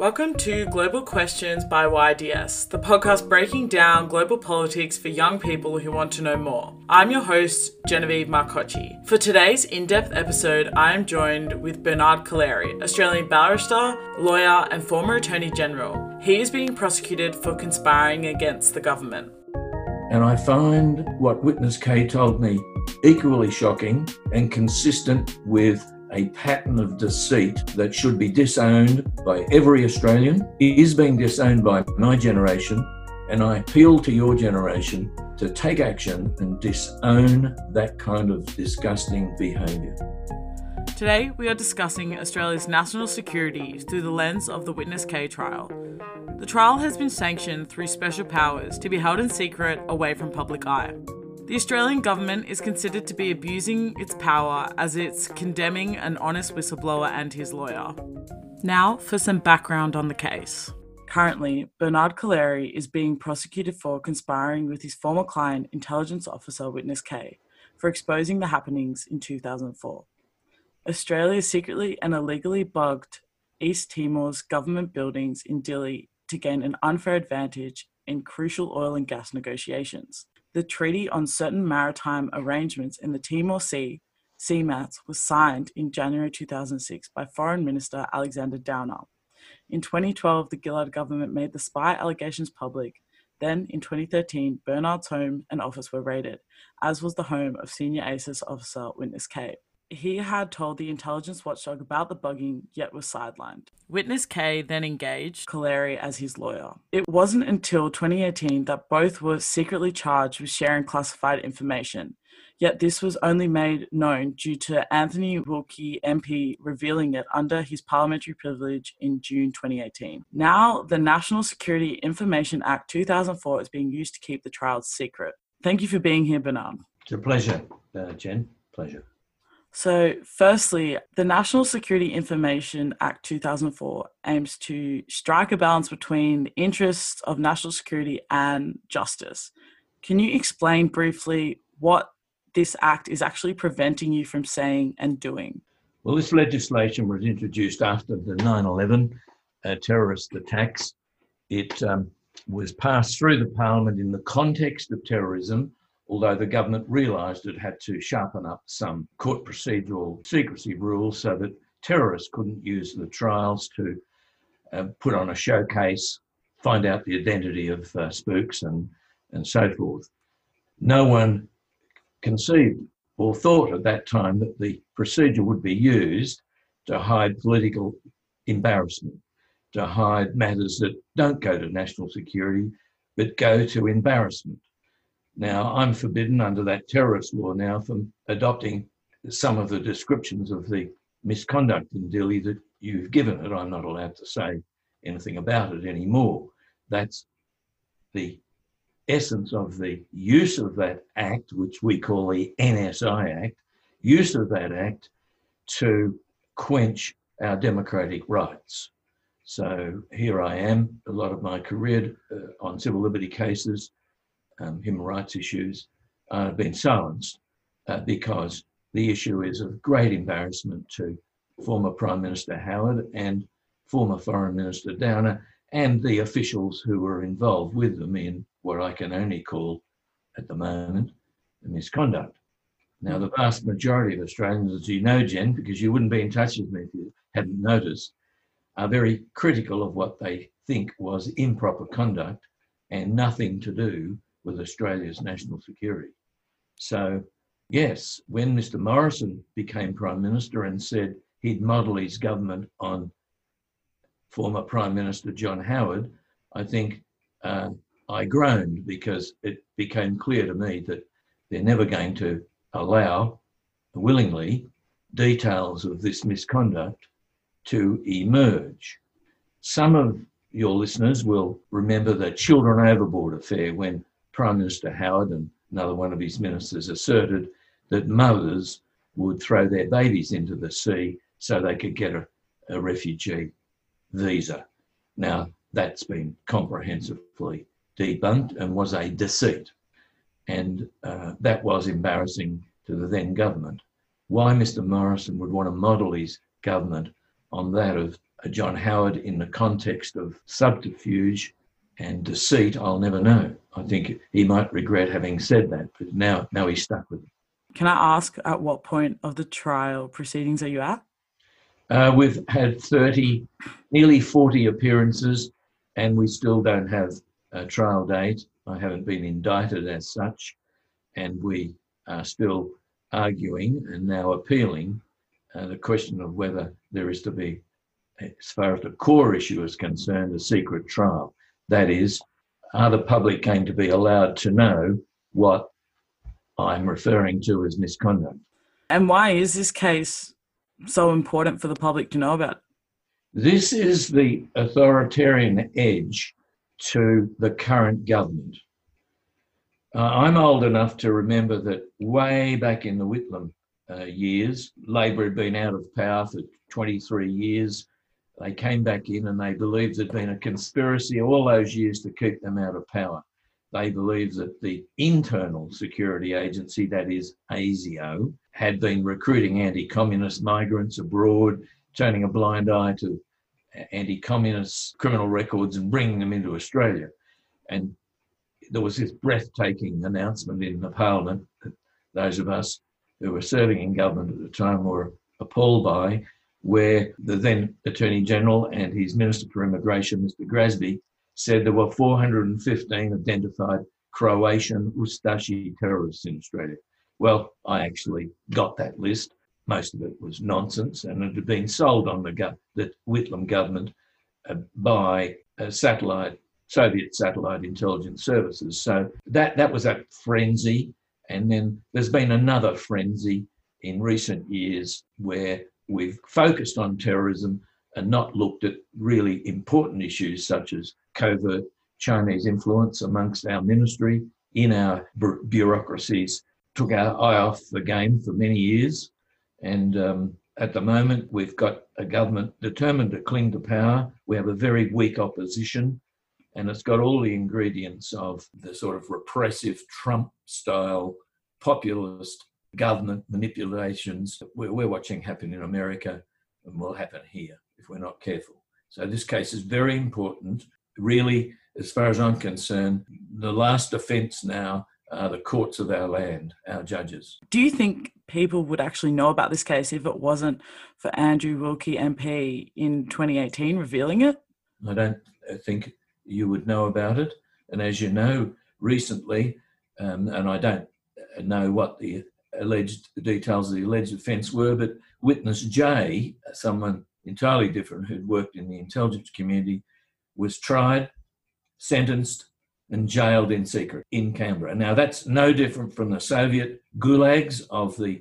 Welcome to Global Questions by YDS, the podcast breaking down global politics for young people who want to know more. I'm your host, Genevieve Marcocci. For today's in depth episode, I am joined with Bernard Collaery, Australian barrister, lawyer, and former Attorney General. He is being prosecuted for conspiring against the government. And I find what Witness K told me equally shocking and consistent with a pattern of deceit that should be disowned by every Australian, is being disowned by my generation, and I appeal to your generation to take action and disown that kind of disgusting behaviour. Today, we are discussing Australia's national security through the lens of the Witness K trial. The trial has been sanctioned through special powers to be held in secret away from public eye. The Australian government is considered to be abusing its power as it's condemning an honest whistleblower and his lawyer. Now, for some background on the case. Currently, Bernard Collaery is being prosecuted for conspiring with his former client, intelligence officer Witness K, for exposing the happenings in 2004. Australia secretly and illegally bugged East Timor's government buildings in Dili to gain an unfair advantage in crucial oil and gas negotiations. The Treaty on Certain Maritime Arrangements in the Timor Sea (CMATS) was signed in January 2006 by Foreign Minister Alexander Downer. In 2012, the Gillard government made the spy allegations public. Then, in 2013, Bernard's home and office were raided, as was the home of senior ASIS officer Witness K he had told the intelligence watchdog about the bugging, yet was sidelined. Witness K then engaged Collaery as his lawyer. It wasn't until 2018 that both were secretly charged with sharing classified information, yet this was only made known due to Anthony Wilkie MP revealing it under his parliamentary privilege in June 2018. Now, the National Security Information Act 2004 is being used to keep the trial secret. Thank you for being here, Bernard. It's a pleasure, uh, Jen. Pleasure. So, firstly, the National Security Information Act 2004 aims to strike a balance between the interests of national security and justice. Can you explain briefly what this act is actually preventing you from saying and doing? Well, this legislation was introduced after the 9 11 uh, terrorist attacks. It um, was passed through the Parliament in the context of terrorism although the government realised it had to sharpen up some court procedural secrecy rules so that terrorists couldn't use the trials to uh, put on a showcase, find out the identity of uh, spooks, and, and so forth. No one conceived or thought at that time that the procedure would be used to hide political embarrassment, to hide matters that don't go to national security but go to embarrassment. Now, I'm forbidden under that terrorist law now from adopting some of the descriptions of the misconduct in Dili that you've given it. I'm not allowed to say anything about it anymore. That's the essence of the use of that act, which we call the NSI Act, use of that act to quench our democratic rights. So here I am, a lot of my career uh, on civil liberty cases um, human rights issues uh, have been silenced uh, because the issue is of great embarrassment to former Prime Minister Howard and former Foreign Minister Downer and the officials who were involved with them in what I can only call at the moment misconduct. Now, the vast majority of Australians, as you know, Jen, because you wouldn't be in touch with me if you hadn't noticed, are very critical of what they think was improper conduct and nothing to do with Australia's national security. So, yes, when Mr. Morrison became Prime Minister and said he'd model his government on former Prime Minister John Howard, I think uh, I groaned because it became clear to me that they're never going to allow willingly details of this misconduct to emerge. Some of your listeners will remember the Children Overboard affair when Prime Minister Howard and another one of his ministers asserted that mothers would throw their babies into the sea so they could get a, a refugee visa. Now, that's been comprehensively debunked and was a deceit. And uh, that was embarrassing to the then government. Why Mr. Morrison would want to model his government on that of John Howard in the context of subterfuge and deceit, I'll never know. I think he might regret having said that, but now, now he's stuck with it. Can I ask at what point of the trial proceedings are you at? Uh, we've had 30, nearly 40 appearances, and we still don't have a trial date. I haven't been indicted as such, and we are still arguing and now appealing uh, the question of whether there is to be, as far as the core issue is concerned, a secret trial. That is, are the public going to be allowed to know what I'm referring to as misconduct? And why is this case so important for the public to know about? This is the authoritarian edge to the current government. Uh, I'm old enough to remember that way back in the Whitlam uh, years, Labor had been out of power for 23 years. They came back in and they believed there'd been a conspiracy all those years to keep them out of power. They believed that the internal security agency, that is ASIO, had been recruiting anti communist migrants abroad, turning a blind eye to anti communist criminal records and bringing them into Australia. And there was this breathtaking announcement in the parliament that those of us who were serving in government at the time were appalled by, where the then Attorney General and his Minister for Immigration, Mr. Grassby, said there were 415 identified Croatian Ustashi terrorists in Australia. Well, I actually got that list. Most of it was nonsense, and it had been sold on the, go- the Whitlam government uh, by a satellite, Soviet satellite intelligence services. So that that was a frenzy, and then there's been another frenzy in recent years where we've focused on terrorism and not looked at really important issues such as covert Chinese influence amongst our ministry in our bureaucracies took our eye off the game for many years. And um, at the moment, we've got a government determined to cling to power. We have a very weak opposition, and it's got all the ingredients of the sort of repressive Trump style populist government manipulations we're, we're watching happen in America and will happen here if we're not careful. So, this case is very important. Really, as far as I'm concerned, the last offence now are the courts of our land, our judges. Do you think people would actually know about this case if it wasn't for Andrew Wilkie MP in 2018 revealing it? I don't think you would know about it. And as you know, recently, um, and I don't know what the alleged details of the alleged offence were, but witness J, someone entirely different who'd worked in the intelligence community, was tried, sentenced, and jailed in secret in Canberra. Now that's no different from the Soviet gulags of the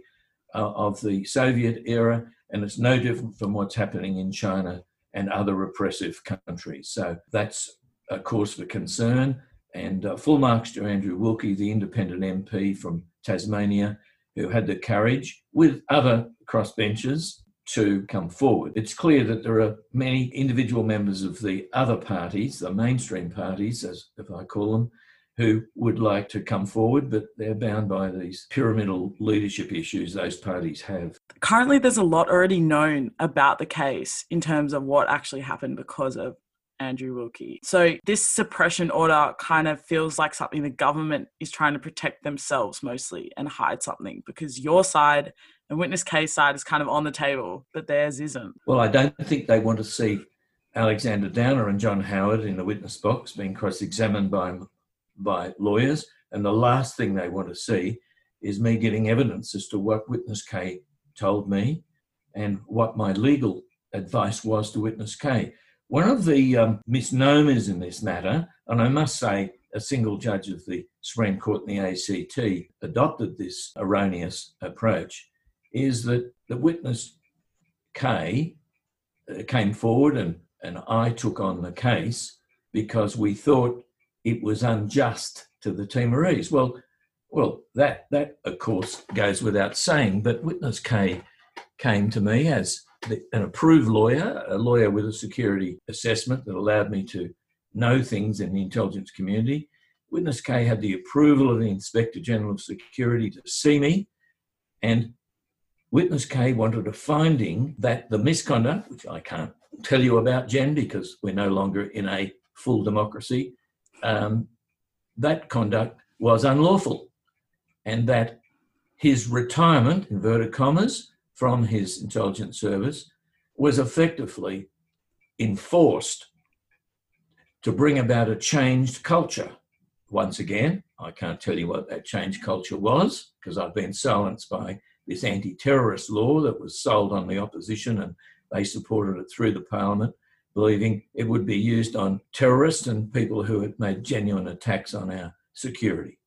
uh, of the Soviet era, and it's no different from what's happening in China and other repressive countries. So that's a cause for concern. And uh, full marks to Andrew Wilkie, the independent MP from Tasmania, who had the courage, with other crossbenchers, to come forward. It's clear that there are many individual members of the other parties, the mainstream parties, as if I call them, who would like to come forward, but they're bound by these pyramidal leadership issues those parties have. Currently, there's a lot already known about the case in terms of what actually happened because of Andrew Wilkie. So, this suppression order kind of feels like something the government is trying to protect themselves mostly and hide something because your side and witness K's side is kind of on the table, but theirs isn't. Well, I don't think they want to see Alexander Downer and John Howard in the witness box being cross examined by, by lawyers. And the last thing they want to see is me getting evidence as to what witness K told me and what my legal advice was to witness K. One of the um, misnomers in this matter, and I must say, a single judge of the Supreme Court in the ACT adopted this erroneous approach, is that the witness K uh, came forward and, and I took on the case because we thought it was unjust to the Timorese. Well, well, that that of course goes without saying. But witness K came to me as an approved lawyer, a lawyer with a security assessment that allowed me to know things in the intelligence community. Witness K had the approval of the Inspector General of Security to see me, and Witness K wanted a finding that the misconduct, which I can't tell you about, Jen, because we're no longer in a full democracy, um, that conduct was unlawful and that his retirement, inverted commas, from his intelligence service was effectively enforced to bring about a changed culture. Once again, I can't tell you what that changed culture was because I've been silenced by this anti terrorist law that was sold on the opposition and they supported it through the parliament, believing it would be used on terrorists and people who had made genuine attacks on our security.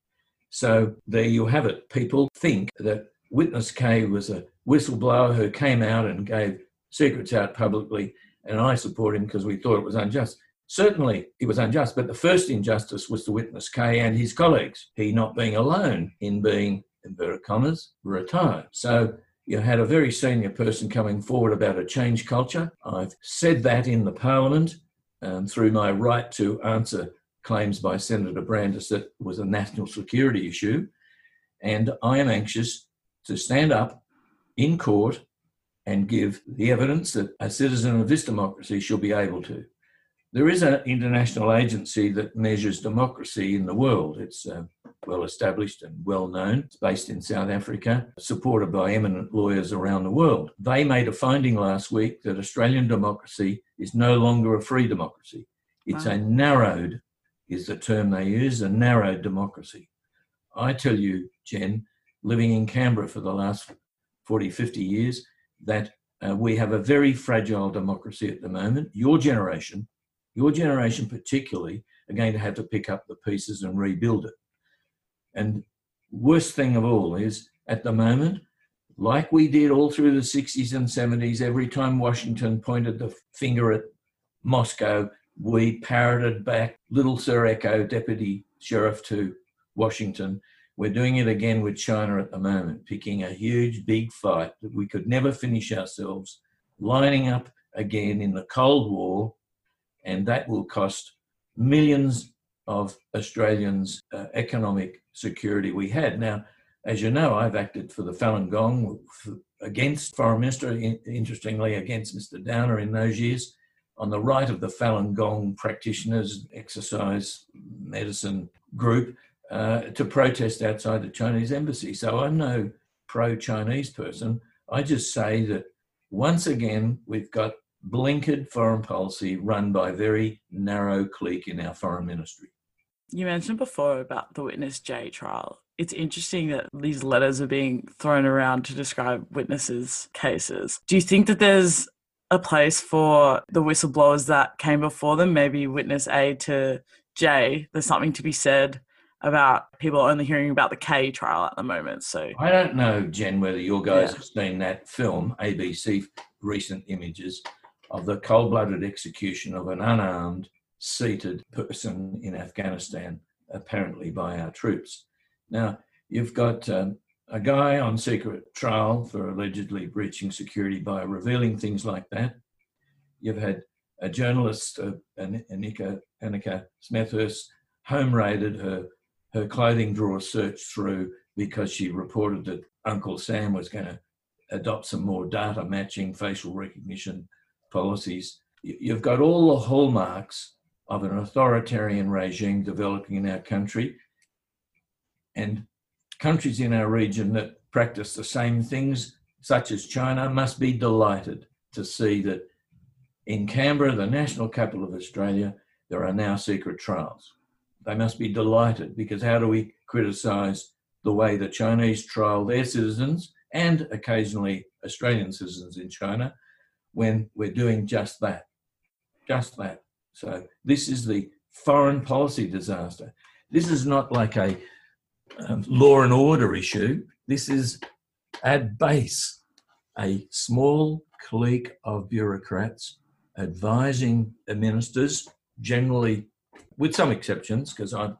So there you have it. People think that Witness K was a whistleblower who came out and gave secrets out publicly, and I support him because we thought it was unjust. Certainly, it was unjust, but the first injustice was to Witness K and his colleagues, he not being alone in being, inverted commas, retired. So you had a very senior person coming forward about a change culture. I've said that in the Parliament um, through my right to answer claims by Senator Brandis that was a national security issue. And I am anxious to stand up in court and give the evidence that a citizen of this democracy should be able to. There is an international agency that measures democracy in the world. It's uh, well established and well known. It's based in South Africa, supported by eminent lawyers around the world. They made a finding last week that Australian democracy is no longer a free democracy. It's wow. a narrowed, is the term they use, a narrowed democracy. I tell you, Jen, living in Canberra for the last 40, 50 years, that uh, we have a very fragile democracy at the moment. Your generation your generation, particularly, are going to have to pick up the pieces and rebuild it. And worst thing of all is at the moment, like we did all through the 60s and 70s, every time Washington pointed the finger at Moscow, we parroted back Little Sir Echo, Deputy Sheriff to Washington. We're doing it again with China at the moment, picking a huge, big fight that we could never finish ourselves, lining up again in the Cold War and that will cost millions of Australians uh, economic security we had. Now, as you know, I've acted for the Falun Gong against Foreign Minister, interestingly, against Mr. Downer in those years, on the right of the Falun Gong practitioners, exercise medicine group, uh, to protest outside the Chinese embassy. So I'm no pro Chinese person. I just say that once again, we've got blinkered foreign policy run by very narrow clique in our foreign ministry. You mentioned before about the Witness J trial. It's interesting that these letters are being thrown around to describe witnesses' cases. Do you think that there's a place for the whistleblowers that came before them, maybe witness A to J? There's something to be said about people only hearing about the K trial at the moment. So I don't know, Jen, whether your guys yeah. have seen that film, ABC recent images of the cold blooded execution of an unarmed, seated person in Afghanistan, apparently by our troops. Now, you've got um, a guy on secret trial for allegedly breaching security by revealing things like that. You've had a journalist, uh, Annika, Annika Smethurst, home raided, her, her clothing drawer searched through because she reported that Uncle Sam was going to adopt some more data matching facial recognition policies. You've got all the hallmarks of an authoritarian regime developing in our country, and countries in our region that practice the same things, such as China, must be delighted to see that in Canberra, the national capital of Australia, there are now secret trials. They must be delighted because how do we criticise the way the Chinese trial their citizens and occasionally Australian citizens in China when we're doing just that. Just that. So this is the foreign policy disaster. This is not like a um, law and order issue. This is at base a small clique of bureaucrats advising the ministers, generally with some exceptions, because I'm,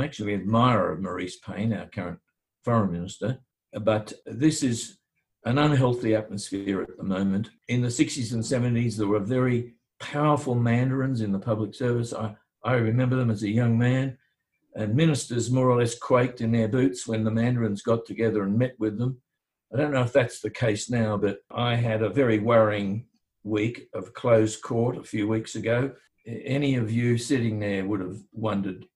actually an admirer of Marise Payne, our current foreign minister, but this is an unhealthy atmosphere at the moment. In the 60s and 70s, there were very powerful mandarins in the public service. I, I remember them as a young man, and ministers more or less quaked in their boots when the mandarins got together and met with them. I don't know if that's the case now, but I had a very worrying week of closed court a few weeks ago, any of you sitting there would have wondered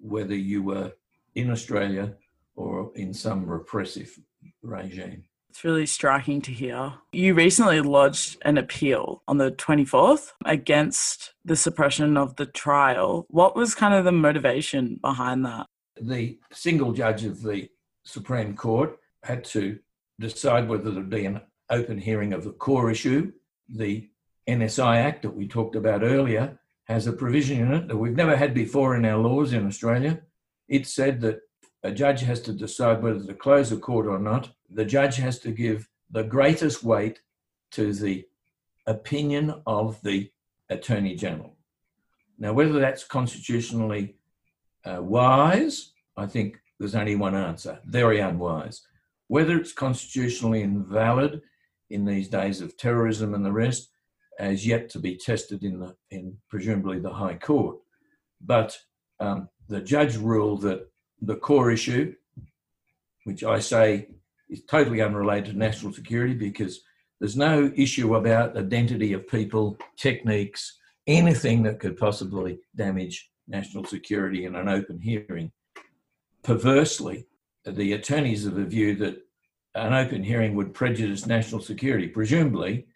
whether you were in Australia or in some repressive regime. It's really striking to hear. You recently lodged an appeal on the 24th against the suppression of the trial. What was kind of the motivation behind that? The single judge of the Supreme Court had to decide whether there'd be an open hearing of the core issue. The NSI Act that we talked about earlier has a provision in it that we've never had before in our laws in Australia. It said that a judge has to decide whether to close a court or not. The judge has to give the greatest weight to the opinion of the Attorney General. Now, whether that's constitutionally uh, wise, I think there's only one answer very unwise. Whether it's constitutionally invalid in these days of terrorism and the rest, as yet to be tested in the in presumably the High Court. But um, the judge ruled that the core issue, which I say is totally unrelated to national security because there's no issue about identity of people, techniques, anything that could possibly damage national security in an open hearing. Perversely, the attorneys of the view that an open hearing would prejudice national security. Presumably,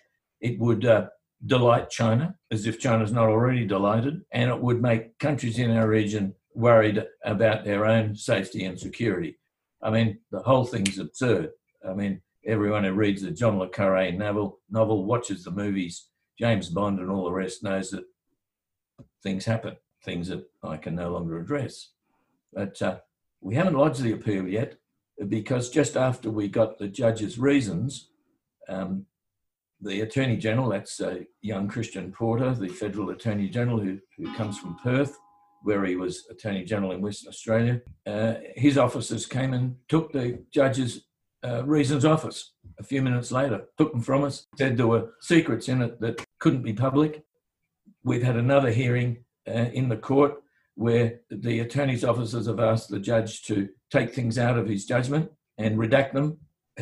it would uh, delight China, as if China's not already delighted, and it would make countries in our region worried about their own safety and security. I mean, the whole thing's absurd. I mean, everyone who reads the John le Carre novel, novel, watches the movies, James Bond, and all the rest knows that things happen, things that I can no longer address. But uh, we haven't lodged the appeal yet because just after we got the judge's reasons, um, the Attorney General, that's uh, young Christian Porter, the Federal Attorney General who, who comes from Perth, where he was Attorney General in Western Australia, uh, his officers came and took the judge's uh, reasons office a few minutes later, took them from us, said there were secrets in it that couldn't be public. We've had another hearing uh, in the court where the attorney's officers have asked the judge to take things out of his judgment and redact them.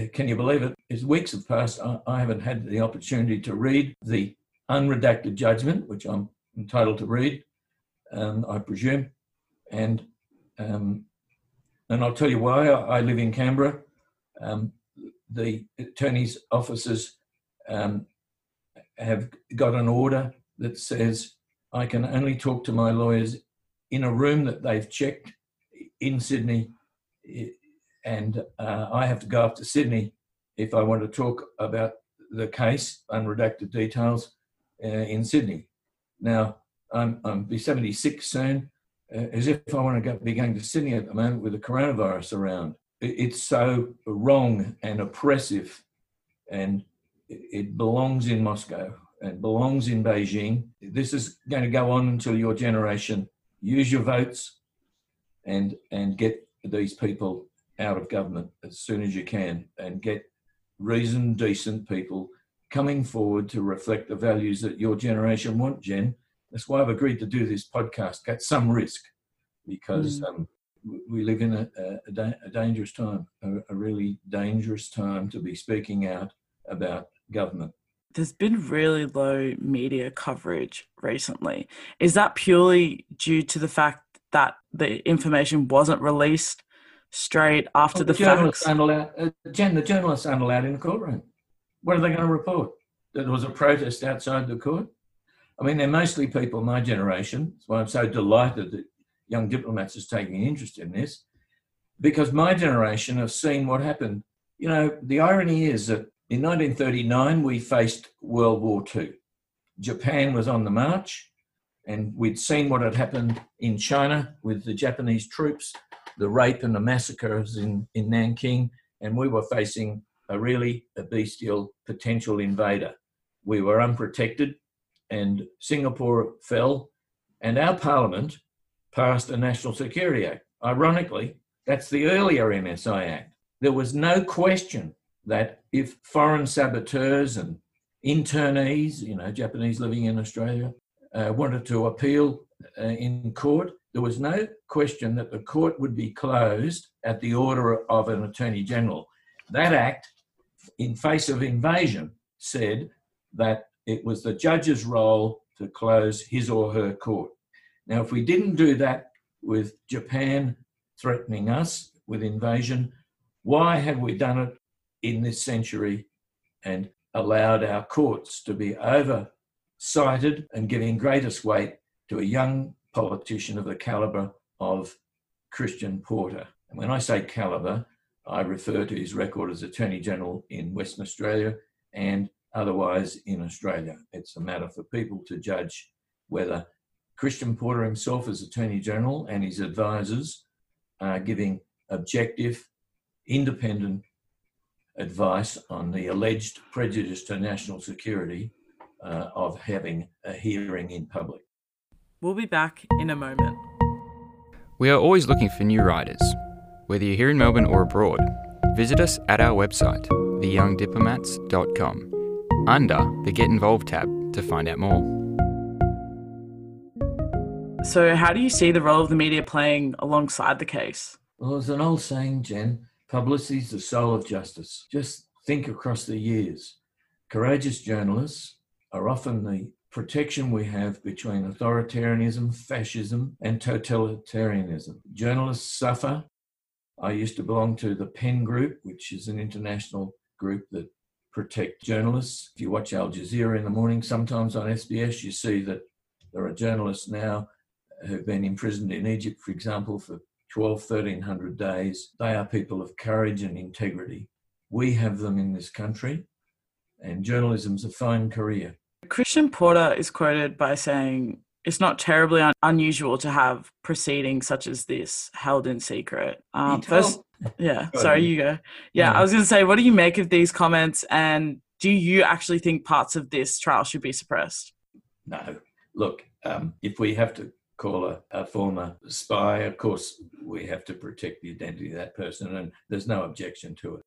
Can you believe it? As weeks have passed, I haven't had the opportunity to read the unredacted judgment, which I'm entitled to read um, I presume. And um, and I'll tell you why. I, live in Canberra. Um, the attorney's offices um, have got an order that says I can only talk to my lawyers in a room that they've checked in Sydney, and uh, I have to go up to Sydney if I want to talk about the case, unredacted details, uh, in Sydney. Now, I'm, I'm be 76 soon, uh, as if I want to go, be going to Sydney at the moment with the coronavirus around. It, it's so wrong and oppressive, and it, it belongs in Moscow and belongs in Beijing. This is going to go on until your generation use your votes and and get these people out of government as soon as you can and get reasoned, decent people coming forward to reflect the values that your generation want, Jen, that's why I've agreed to do this podcast at some risk, because mm. um, we live in a, a, a dangerous time, a, a, really dangerous time to be speaking out about government. There's been really low media coverage recently. Is that purely due to the fact that the information wasn't released straight after well, the, the journalists facts? Aren't allowed, uh, Jen, the journalists aren't allowed in the courtroom. What are they going to report? That there was a protest outside the court? I mean, they're mostly people my generation. That's why I'm so delighted that young diplomats is taking an interest in this, because my generation have seen what happened. You know, the irony is that in 1939 we faced World War II. Japan was on the march, and we'd seen what had happened in China with the Japanese troops, the rape and the massacres in, in Nanking, and we were facing a really a bestial potential invader. We were unprotected and Singapore fell, and our parliament passed a National Security Act. Ironically, that's the earlier NSI Act. There was no question that if foreign saboteurs and internees, you know, Japanese living in Australia, uh, wanted to appeal uh, in court, there was no question that the court would be closed at the order of an Attorney General. That act, in face of invasion, said that it was the judge's role to close his or her court. Now, if we didn't do that with Japan threatening us with invasion, why have we done it in this century and allowed our courts to be oversighted and giving greatest weight to a young politician of the calibre of Christian Porter? And when I say calibre, I refer to his record as Attorney General in Western Australia and otherwise in Australia. It's a matter for people to judge whether Christian Porter himself as Attorney General and his advisors are giving objective, independent advice on the alleged prejudice to national security uh, of having a hearing in public. We'll be back in a moment. We are always looking for new writers. Whether you're here in Melbourne or abroad, visit us at our website, theyoungdiplomats.com, under the Get Involved tab to find out more. So, how do you see the role of the media playing alongside the case? Well, there's an old saying, Jen publicity is the soul of justice. Just think across the years. Courageous journalists are often the protection we have between authoritarianism, fascism, and totalitarianism. Journalists suffer. I used to belong to the PEN Group, which is an international group that protect journalists. If you watch Al Jazeera in the morning, sometimes on SBS, you see that there are journalists now who've been imprisoned in Egypt, for example, for 12, 1300 days. They are people of courage and integrity. We have them in this country, and journalism's a fine career. Christian Porter is quoted by saying, it's not terribly un- unusual to have proceedings such as this held in secret. Um, first, yeah, sorry, you go. Yeah, I was going to say, what do you make of these comments, and do you actually think parts of this trial should be suppressed? No. Look, um, if we have to call a, a, former spy, of course, we have to protect the identity of that person, and there's no objection to it.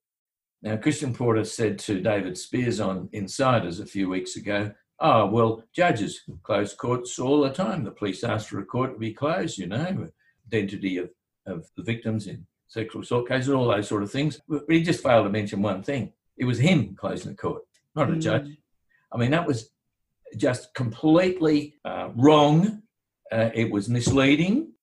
Now, Christian Porter said to David Speers on Insiders a few weeks ago, Oh, well, judges close courts all the time. The police ask for a court to be closed, you know, identity of, of the victims in sexual assault cases, all those sort of things. But he just failed to mention one thing. It was him closing the court, not a mm. judge. I mean, that was just completely uh, wrong uh, it was misleading.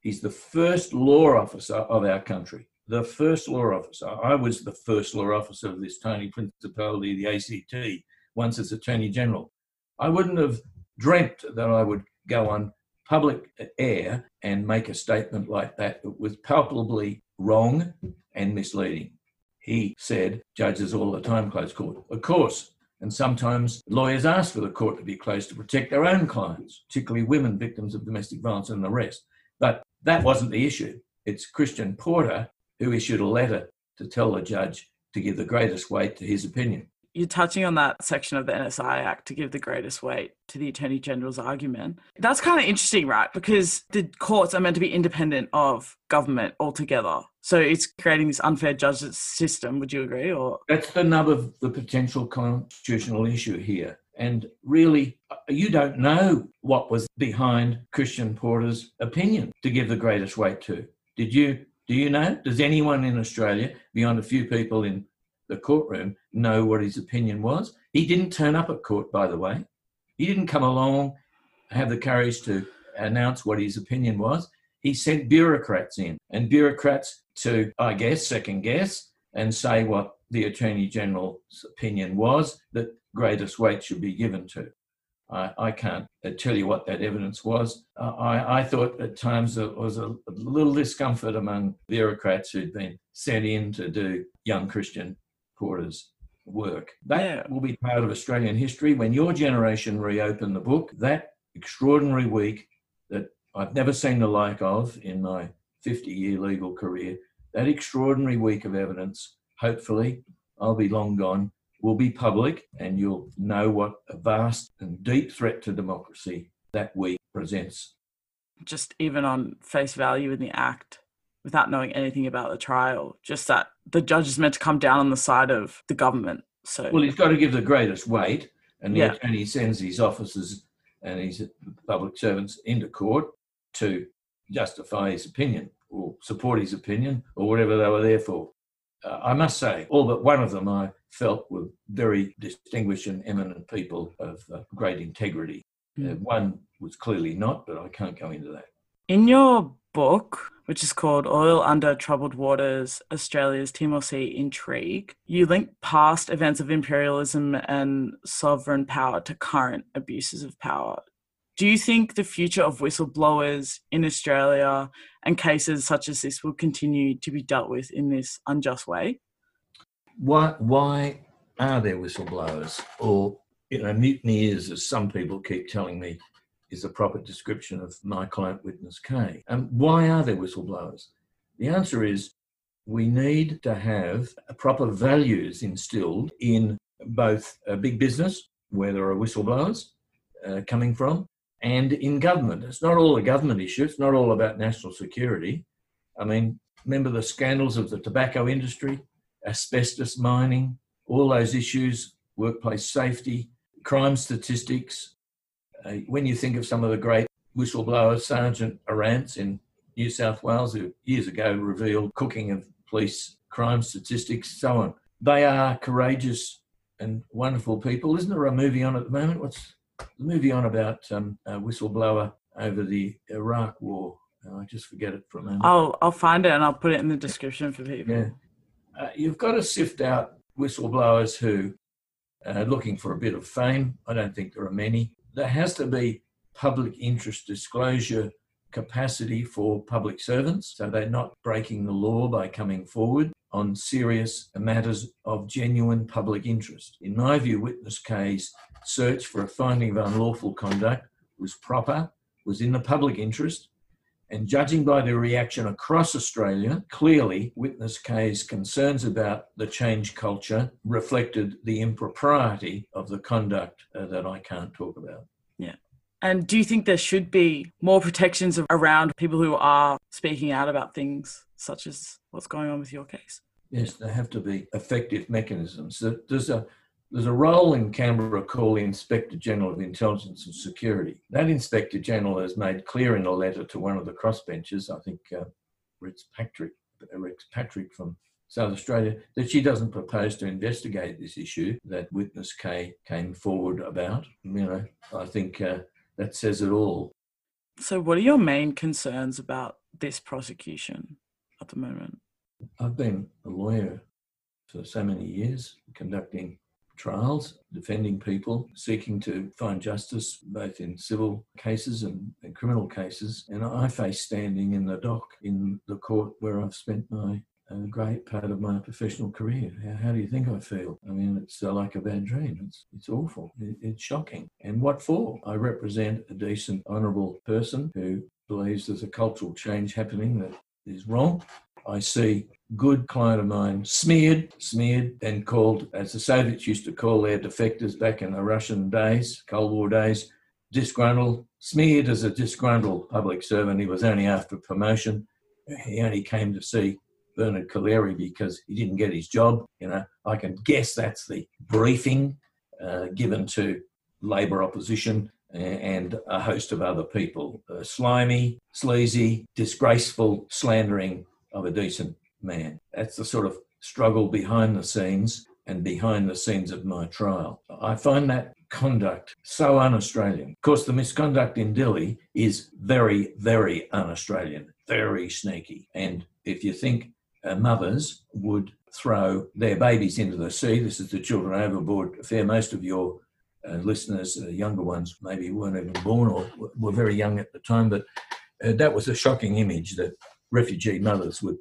He's the first law officer of our country. The first law officer. I was the first law officer of this tiny principality, the ACT, once as Attorney General. I wouldn't have dreamt that I would go on public air and make a statement like that. It was palpably wrong and misleading. He said, judges all the time close court. Of course, and sometimes lawyers ask for the court to be closed to protect their own clients, particularly women victims of domestic violence and the rest. But that wasn't the issue. It's Christian Porter who issued a letter to tell the judge to give the greatest weight to his opinion you're touching on that section of the NSI Act to give the greatest weight to the Attorney General's argument. That's kind of interesting, right? Because the courts are meant to be independent of government altogether. So it's creating this unfair justice system. Would you agree? Or that's the nub of the potential constitutional issue here. And really, uh, you don't know what was behind Christian Porter's opinion to give the greatest weight to. Did you? Do you know? Does anyone in Australia, beyond a few people in the courtroom know what his opinion was. He didn't turn up at court, by the way. He didn't come along, have the courage to announce what his opinion was. He sent bureaucrats in, and bureaucrats to, I guess, second guess and say what the Attorney General's opinion was that greatest weight should be given to. I, I can't uh, tell you what that evidence was. Uh, I, I thought at times there was a, little discomfort among bureaucrats who'd been sent in to do young Christian Porter's work. That yeah. will be part of Australian history. When your generation reopen the book, that extraordinary week that I've never seen the like of in my 50 year legal career, that extraordinary week of evidence, hopefully, I'll be long gone, will be public and you'll know what a vast and deep threat to democracy that week presents. Just even on face value in the act, without knowing anything about the trial, just that the judge is meant to come down on the side of the government. So well, he's got to give the greatest weight, and yeah. and he sends his officers and his public servants into court to justify his opinion or support his opinion or whatever they were there for. Uh, I must say, all but one of them I felt were very distinguished and eminent people of uh, great integrity. Mm. Uh, one was clearly not, but I can't go into that. In your book, which is called Oil Under Troubled Waters Australia's Timor Sea Intrigue, you link past events of imperialism and sovereign power to current abuses of power. Do you think the future of whistleblowers in Australia and cases such as this will continue to be dealt with in this unjust way? Why, why are there whistleblowers or you know, mutineers, as some people keep telling me, is a proper description of my client witness K. And why are there whistleblowers? The answer is we need to have proper values instilled in both big business, where there are whistleblowers uh, coming from, and in government. It's not all a government issue, it's not all about national security. I mean, remember the scandals of the tobacco industry, asbestos mining, all those issues, workplace safety, crime statistics. Uh, when you think of some of the great whistleblowers, Sergeant Arantz in New South Wales, who years ago revealed cooking of police crime statistics, so on. They are courageous and wonderful people. Isn't there a movie on at the moment? What's the movie on about um, a whistleblower over the Iraq War? Oh, I just forget it for a moment. I'll I'll find it and I'll put it in the description for people. Yeah. Uh, you've got to sift out whistleblowers who are looking for a bit of fame. I don't think there are many. There has to be public interest disclosure capacity for public servants, so they're not breaking the law by coming forward on serious matters of genuine public interest. In my view, Witness K's search for a finding of unlawful conduct was proper, was in the public interest, and judging by the reaction across Australia, clearly Witness K's concerns about the change culture reflected the impropriety of the conduct uh, that I can't talk about. Yeah. And do you think there should be more protections around people who are speaking out about things such as what's going on with your case? Yes, there have to be effective mechanisms. There's a there's a role in Canberra called the Inspector General of Intelligence and Security. That Inspector General has made clear in a letter to one of the crossbenchers, I think uh, Rex Patrick, Rex Patrick from South Australia, that she doesn't propose to investigate this issue that Witness K came forward about. You know, I think uh, that says it all. So, what are your main concerns about this prosecution at the moment? I've been a lawyer for so many years, conducting trials, defending people, seeking to find justice both in civil cases and, criminal cases. And I face standing in the dock in the court where I've spent my a great part of my professional career. How, how do you think I feel? I mean, it's uh, like a bad dream. It's, it's awful. It, it's shocking. And what for? I represent a decent, honourable person who believes there's a cultural change happening that is wrong. I see good client of mine smeared, smeared, and called, as the Soviets used to call their defectors back in the Russian days, Cold War days, disgruntled, smeared as a disgruntled public servant. He was only after promotion. He only came to see Bernard Collaery because he didn't get his job. You know, I can guess that's the briefing uh, given to Labor opposition and a host of other people. Uh, slimy, sleazy, disgraceful slandering of a decent man. That's the sort of struggle behind the scenes and behind the scenes of my trial. I find that conduct so un Australian. Of course, the misconduct in Dili is very, very un Australian, very sneaky. And if you think uh, mothers would throw their babies into the sea, this is the children overboard affair. Most of your uh, listeners, uh, younger ones, maybe weren't even born or were very young at the time, but uh, that was a shocking image that refugee mothers would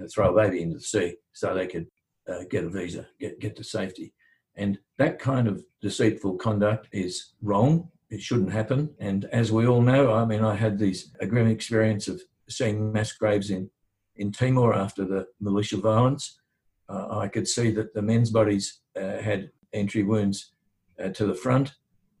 uh, throw a baby into the sea so they could uh, get a visa, get, get to safety. And that kind of deceitful conduct is wrong. It shouldn't happen. And as we all know, I mean, I had this a grim experience of seeing mass graves in, in Timor after the militia violence. Uh, I could see that the men's bodies uh, had entry wounds uh, to the front.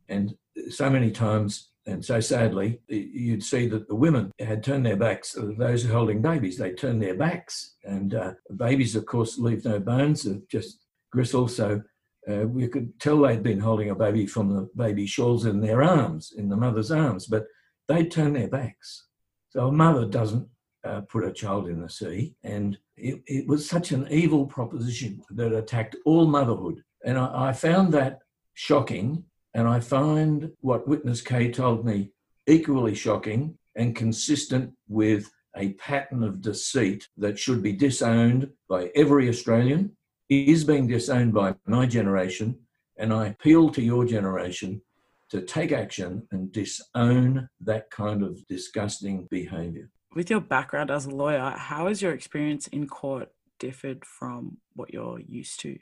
And so many times and so sadly, you'd see that the women had turned their backs. Those holding babies, they turned their backs. And uh, babies, of course, leave no bones, just gristle. So uh, we could tell they'd been holding a baby from the baby shawls in their arms, in the mother's arms, but they'd turn their backs. So a mother doesn't uh, put a child in the sea. And it, it, was such an evil proposition that attacked all motherhood. And I, I found that shocking. And I find what Witness K told me equally shocking and consistent with a pattern of deceit that should be disowned by every Australian, is being disowned by my generation. And I appeal to your generation to take action and disown that kind of disgusting behaviour. With your background as a lawyer, how has your experience in court differed from what you're used to?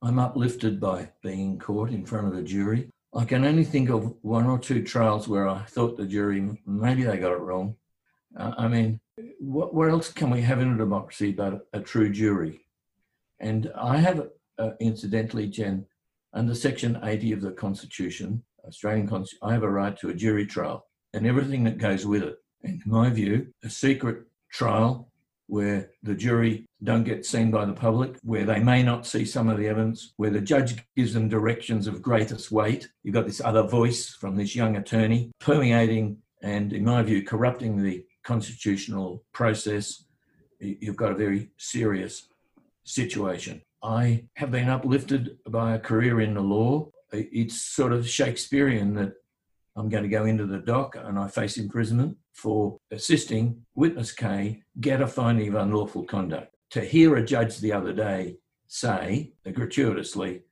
I'm uplifted by being in court in front of a jury. I can only think of one or two trials where I thought the jury maybe they got it wrong. Uh, I mean, what, what, else can we have in a democracy but a, true jury? And I have, uh, incidentally, Jen, under Section 80 of the Constitution, Australian Constitution, I have a right to a jury trial and everything that goes with it. And in my view, a secret trial where the jury don't get seen by the public, where they may not see some of the evidence, where the judge gives them directions of greatest weight. You've got this other voice from this young attorney permeating and, in my view, corrupting the constitutional process. You've got a very serious situation. I have been uplifted by a career in the law it's sort of Shakespearean that I'm going to go into the dock and I face imprisonment for assisting witness K get a finding of unlawful conduct. To hear a judge the other day say gratuitously,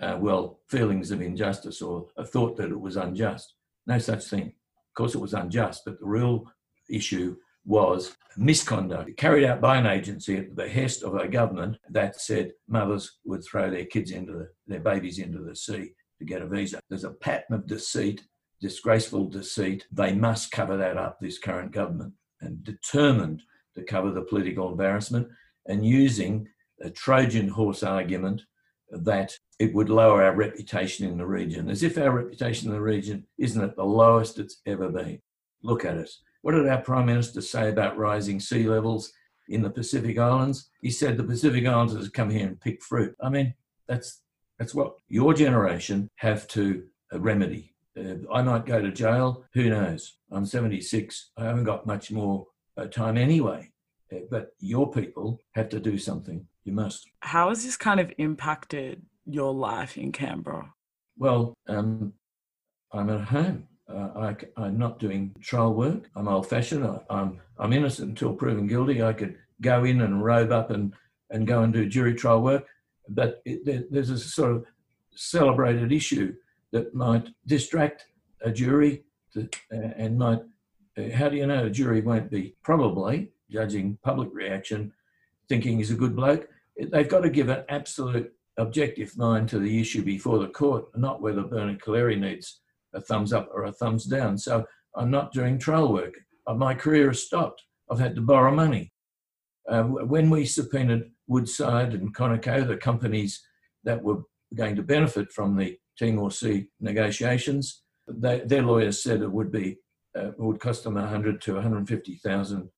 uh, well, feelings of injustice or a thought that it was unjust. No such thing. Of course, it was unjust, but the real issue was misconduct carried out by an agency at the behest of a government that said mothers would throw their kids into the, their babies into the sea to get a visa. There's a pattern of deceit, disgraceful deceit. They must cover that up, this current government, and determined to cover the political embarrassment and using a Trojan horse argument that it would lower our reputation in the region, as if our reputation in the region isn't at the lowest it's ever been. Look at us. What did our Prime Minister say about rising sea levels in the Pacific Islands? He said the Pacific Islands Islanders come here and pick fruit. I mean, that's that's what your generation have to remedy. Uh, I might go to jail. Who knows? I'm 76. I haven't got much more uh, time anyway. Uh, but your people have to do something. You must. How has this kind of impacted your life in Canberra? Well, um, I'm at home. Uh, I, am not doing trial work. I'm old fashioned. I'm, I'm innocent until proven guilty. I could go in and robe up and, and go and do jury trial work but it, there's a sort of celebrated issue that might distract a jury to, uh, and might. Uh, how do you know a jury won't be probably judging public reaction, thinking he's a good bloke? They've got to give an absolute objective mind to the issue before the court, not whether Bernard Collaery needs a thumbs up or a thumbs down. So I'm not doing trial work. Uh, my career has stopped. I've had to borrow money. Uh, when we subpoenaed Woodside and Conoco, the companies that were going to benefit from the Timor Sea negotiations, they, their lawyers said it would be uh, would cost them 100 to 150,000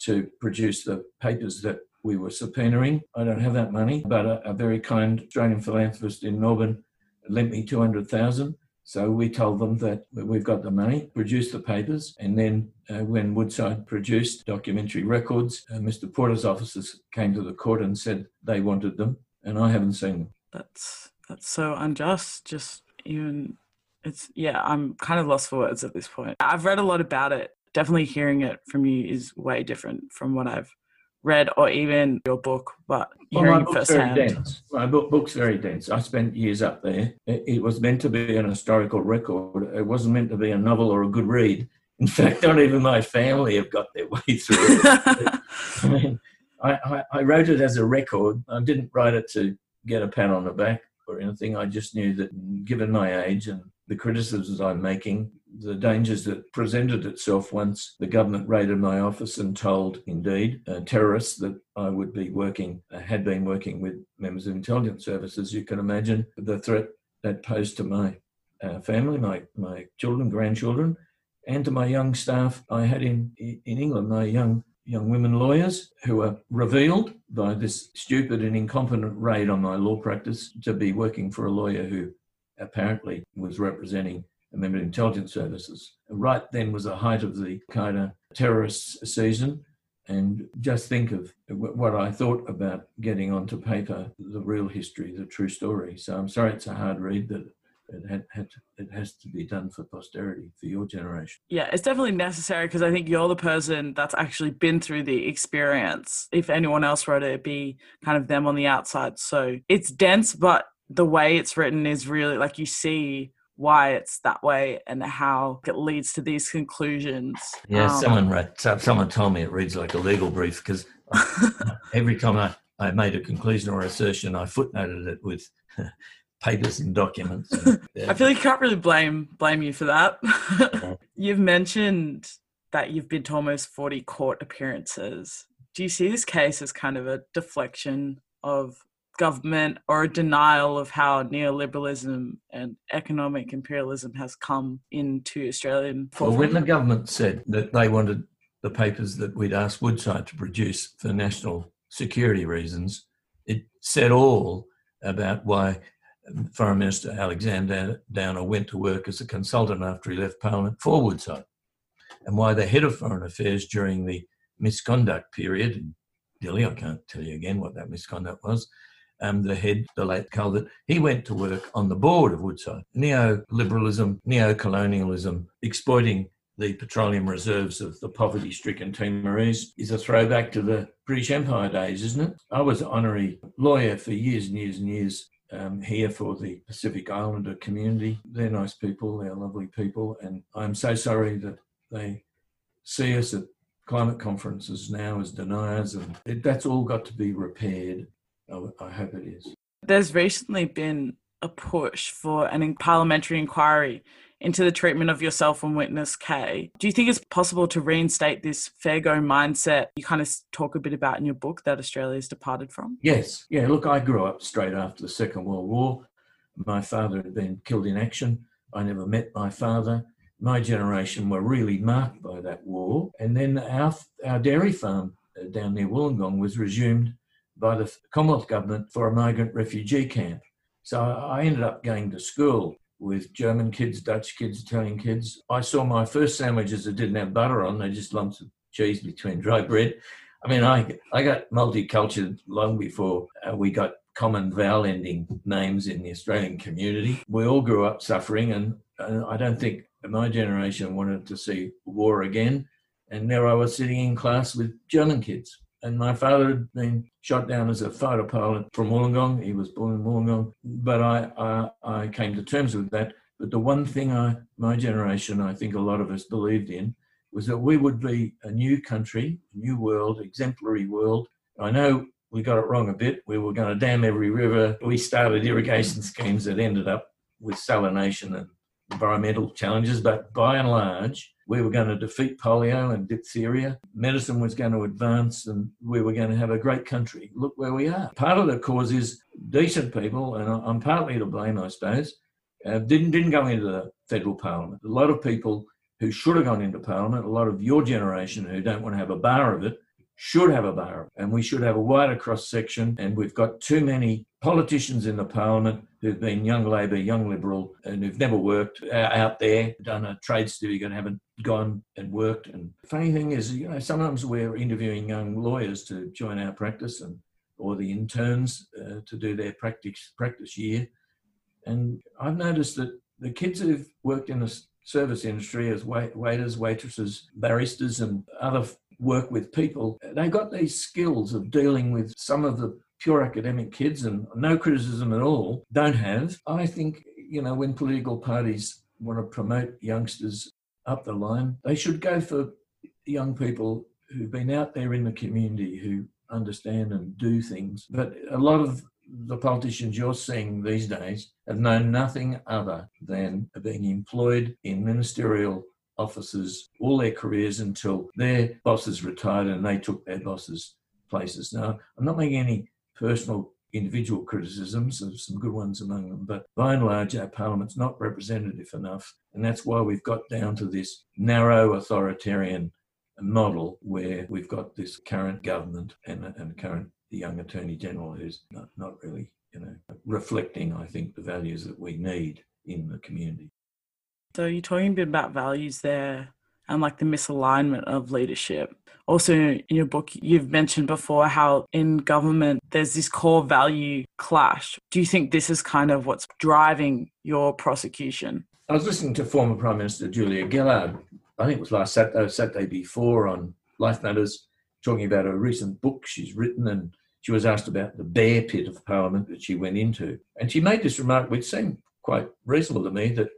to produce the papers that we were subpoenaing. I don't have that money, but a, a very kind Australian philanthropist in Melbourne lent me 200,000 so we told them that we've got the money, produce the papers, and then uh, when Woodside produced documentary records, uh, Mr. Porter's officers came to the court and said they wanted them, and I haven't seen them. That's that's so unjust. Just even it's yeah, I'm kind of lost for words at this point. I've read a lot about it. Definitely hearing it from you is way different from what I've read or even your book, but well, hearing my book's firsthand. Very dense. My book, book's very dense. I spent years up there. It, it, was meant to be an historical record. It wasn't meant to be a novel or a good read. In fact, not even my family have got their way through it. I mean, I, I, I wrote it as a record. I didn't write it to get a pat on the back or anything. I just knew that given my age and the criticisms I'm making, the dangers that presented itself once the government raided my office and told, indeed, uh, terrorists that I would be working, uh, had been working with members of intelligence services. You can imagine the threat that posed to my uh, family, my, my children, grandchildren, and to my young staff I had in, in England, my young young women lawyers who were revealed by this stupid and incompetent raid on my law practice to be working for a lawyer who apparently was representing a member of intelligence services. Right then was the height of the kind of terrorist season. and just think of what I thought about getting onto paper the real history, the true story. So I'm sorry it's a hard read, but it had, had to, it has to be done for posterity for your generation. Yeah it's definitely necessary because i think you're the person that's actually been through the experience. If anyone else wrote it it'd be kind of them on the outside. So it's dense but the way it's written is really like you see why it's that way and how it leads to these conclusions. Yeah um, someone wrote someone told me it reads like a legal brief because every time I, I made a conclusion or assertion i footnoted it with papers and documents. And, yeah. I feel like you can't really blame blame you for that. You've mentioned that you've been to almost 40 court appearances. Do you see this case as kind of a deflection of government or a denial of how neoliberalism and economic imperialism has come into Australian? Well, when the government said that they wanted the papers that we'd asked Woodside to produce for national security reasons, it said all about why Foreign Minister Alexander Downer went to work as a consultant after he left Parliament for Woodside, and why the head of Foreign Affairs during the misconduct period Dili, I can't tell you again what that misconduct was, um, the head, the late Calvert, he went to work on the board of Woodside. Neoliberalism, neo-colonialism, exploiting the petroleum reserves of the poverty stricken Timorese is a throwback to the British Empire days, isn't it? I was an honorary lawyer for years and years and years um, here for the Pacific Islander community. They're nice people, they're lovely people, and I'm so sorry that they see us at climate conferences now as deniers, and it, that's all got to be repaired. I, I hope it is. There's recently been a push for an parliamentary inquiry into the treatment of yourself and witness K. Do you think it's possible to reinstate this fair go mindset you kind of talk a bit about in your book that Australia's departed from? Yes. Yeah, look, I grew up straight after the Second World War. My father had been killed in action. I never met my father. My generation were really marked by that war. And then our, our dairy farm uh, down near Wollongong was resumed by the Commonwealth Government for a migrant refugee camp. So I ended up going to school with German kids, Dutch kids, Italian kids. I saw my first sandwiches that didn't have butter on, they just lumps of cheese between dry bread. I mean, I, I got multicultural long before uh, we got common vowel ending names in the Australian community. We all grew up suffering, and, and I don't think my generation wanted to see war again. And there I was sitting in class with German kids and my father had been shot down as a fighter pilot from Wollongong. He was born in Wollongong, but I, I, I came to terms with that. But the one thing I, my generation, I think a lot of us believed in, was that we would be a new country, a new world, exemplary world. I know we got it wrong a bit. We were going to dam every river. We started irrigation schemes that ended up with salination and environmental challenges, but by and large, we were going to defeat polio and diphtheria. Medicine was going to advance and we were going to have a great country. Look where we are. Part of the cause is decent people, and I'm partly to blame, I suppose, uh, didn't, didn't go into the federal parliament. A lot of people who should have gone into parliament, a lot of your generation who don't want to have a bar of it, should have a bar, of it. and we should have a wider cross section. And we've got too many politicians in the parliament who've been young Labor, young Liberal, and who've never worked out there, done a trade certificate, haven't gone and worked. And funny thing is, you know, sometimes we're interviewing young lawyers to join our practice, and or the interns uh, to do their practice practice year. And I've noticed that the kids who've worked in the service industry as wait- waiters, waitresses, baristas, and other work with people, they've got these skills of dealing with some of the pure academic kids and no criticism at all don't have. I think, you know, when political parties want to promote youngsters up the line, they should go for young people who've been out there in the community who understand and do things. But a lot of the politicians you're seeing these days have known nothing other than being employed in ministerial offices all their careers until their bosses retired and they took their bosses' places. Now, I'm not making any personal individual criticisms, there's some good ones among them, but by and large, our parliament's not representative enough. And that's why we've got down to this narrow authoritarian model where we've got this current government and, and current the young attorney general who's not, not really you know reflecting i think the values that we need in the community so you're talking a bit about values there. And like the misalignment of leadership. Also, in your book, you've mentioned before how in government there's this core value clash. Do you think this is kind of what's driving your prosecution? I was listening to former Prime Minister Julia Gillard, I think it was last Saturday, uh, Saturday before on Life Matters, talking about a recent book she's written and she was asked about the bear pit of Parliament that she went into. And she made this remark, which seemed quite reasonable to me, that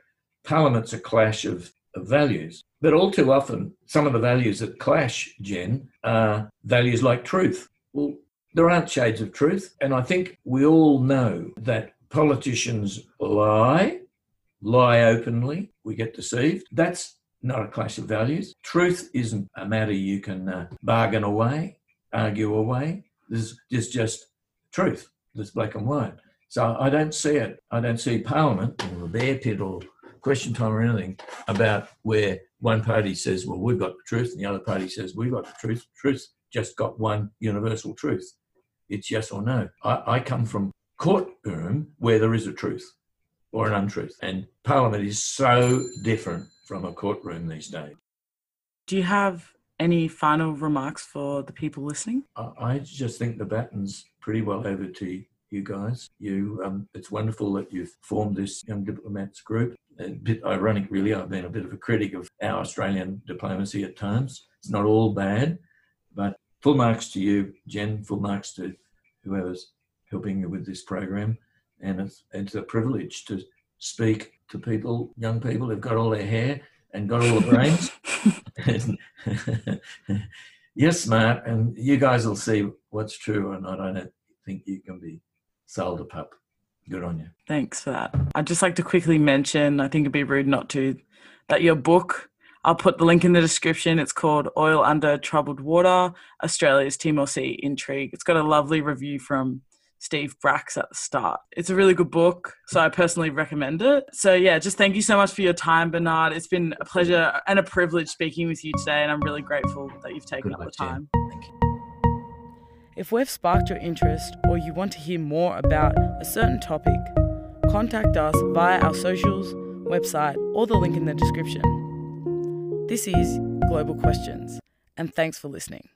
Parliament's a clash of, of values. But all too often, some of the values that clash, Jen, are values like truth. Well, there aren't shades of truth. And I think we all know that politicians lie, lie openly, we get deceived. That's not a clash of values. Truth isn't a matter you can uh, bargain away, argue away. There's, there's just truth. There's black and white. So I don't see it. I don't see Parliament or the bear pit or question time or anything about where one party says, well, we've got the truth, and the other party says, we've got the truth. Truth just got one universal truth. It's yes or no. I, I come from courtroom where there is a truth or an untruth. And Parliament is so different from a courtroom these days. Do you have any final remarks for the people listening? I just think the baton's pretty well over to you guys. You, um, it's wonderful that you've formed this young diplomats group. A bit ironic, really. I've been a bit of a critic of our Australian diplomacy at times. It's not all bad, but full marks to you, Jen. Full marks to whoever's helping you with this program, and it's, it's a privilege to speak to people, young people who've got all their hair and got all the brains. you're smart, and you guys will see what's true or not. I don't think you can be sold a pup. Good on you. Thanks for that. I'd just like to quickly mention, I think it'd be rude not to, that your book, I'll put the link in the description. It's called Oil Under Troubled Water Australia's Timor Sea Intrigue. It's got a lovely review from Steve Bracks at the start. It's a really good book, so I personally recommend it. So, yeah, just thank you so much for your time, Bernard. It's been a pleasure and a privilege speaking with you today, and I'm really grateful that you've taken good up the time. Thank you. If we've sparked your interest or you want to hear more about a certain topic, contact us via our socials, website, or the link in the description. This is Global Questions, and thanks for listening.